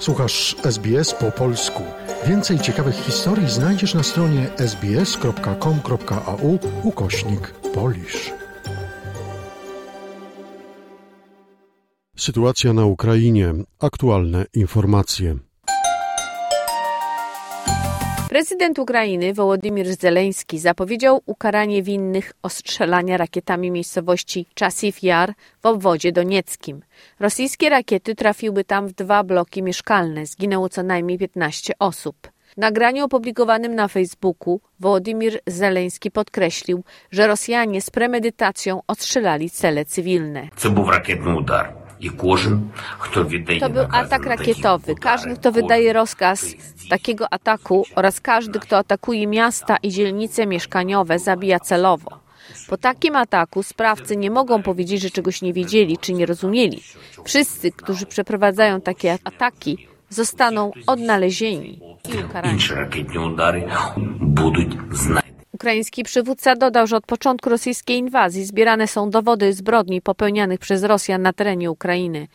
Słuchasz SBS po polsku. Więcej ciekawych historii znajdziesz na stronie sbs.com.au ukośnik polisz. Sytuacja na Ukrainie. Aktualne informacje. Prezydent Ukrainy Wołodymir Zeleński zapowiedział ukaranie winnych ostrzelania rakietami miejscowości Czasiv Jar w obwodzie donieckim. Rosyjskie rakiety trafiły tam w dwa bloki mieszkalne. Zginęło co najmniej 15 osób. W nagraniu opublikowanym na Facebooku Wołodymir Zeleński podkreślił, że Rosjanie z premedytacją ostrzelali cele cywilne. To był rakietny udar. To był atak rakietowy. Każdy, kto wydaje rozkaz takiego ataku oraz każdy, kto atakuje miasta i dzielnice mieszkaniowe, zabija celowo. Po takim ataku sprawcy nie mogą powiedzieć, że czegoś nie wiedzieli czy nie rozumieli. Wszyscy, którzy przeprowadzają takie ataki, zostaną odnalezieni i ukarani. Ukraiński przywódca dodał, że od początku rosyjskiej inwazji zbierane są dowody zbrodni popełnianych przez Rosjan na terenie Ukrainy.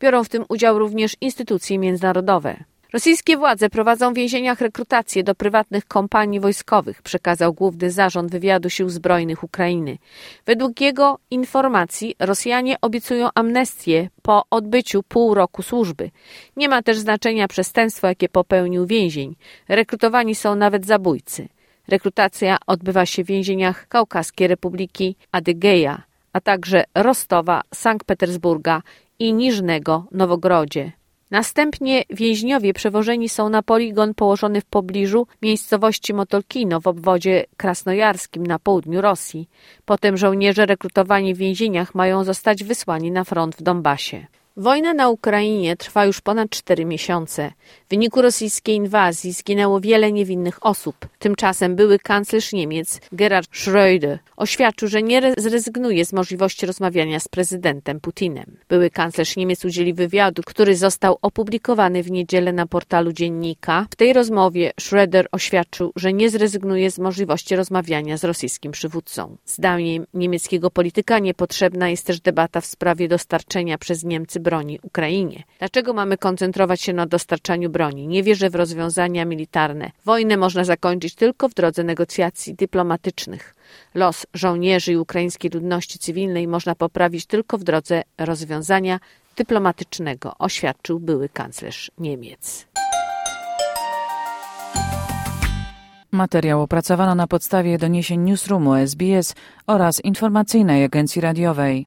Biorą w tym udział również instytucje międzynarodowe. Rosyjskie władze prowadzą w więzieniach rekrutację do prywatnych kompanii wojskowych, przekazał główny zarząd wywiadu sił zbrojnych Ukrainy. Według jego informacji Rosjanie obiecują amnestię po odbyciu pół roku służby. Nie ma też znaczenia przestępstwo, jakie popełnił więzień. Rekrutowani są nawet zabójcy. Rekrutacja odbywa się w więzieniach Kaukaskiej Republiki Adygeja, a także Rostowa, Sankt Petersburga i Niżnego Nowogrodzie. Następnie więźniowie przewożeni są na poligon położony w pobliżu miejscowości Motolkino w obwodzie krasnojarskim na południu Rosji. Potem żołnierze rekrutowani w więzieniach mają zostać wysłani na front w Donbasie. Wojna na Ukrainie trwa już ponad cztery miesiące. W wyniku rosyjskiej inwazji zginęło wiele niewinnych osób. Tymczasem były kanclerz Niemiec Gerhard Schröder oświadczył, że nie zrezygnuje z możliwości rozmawiania z prezydentem Putinem. Były kanclerz Niemiec udzielił wywiadu, który został opublikowany w niedzielę na portalu Dziennika. W tej rozmowie Schröder oświadczył, że nie zrezygnuje z możliwości rozmawiania z rosyjskim przywódcą. Zdaniem niemieckiego polityka niepotrzebna jest też debata w sprawie dostarczenia przez Niemcy broni Ukrainie. Dlaczego mamy koncentrować się na dostarczaniu broni? Nie wierzę w rozwiązania militarne. Wojnę można zakończyć tylko w drodze negocjacji dyplomatycznych. Los żołnierzy i ukraińskiej ludności cywilnej można poprawić tylko w drodze rozwiązania dyplomatycznego, oświadczył były kanclerz Niemiec. Materiał opracowano na podstawie doniesień Newsroomu SBS oraz informacyjnej agencji radiowej.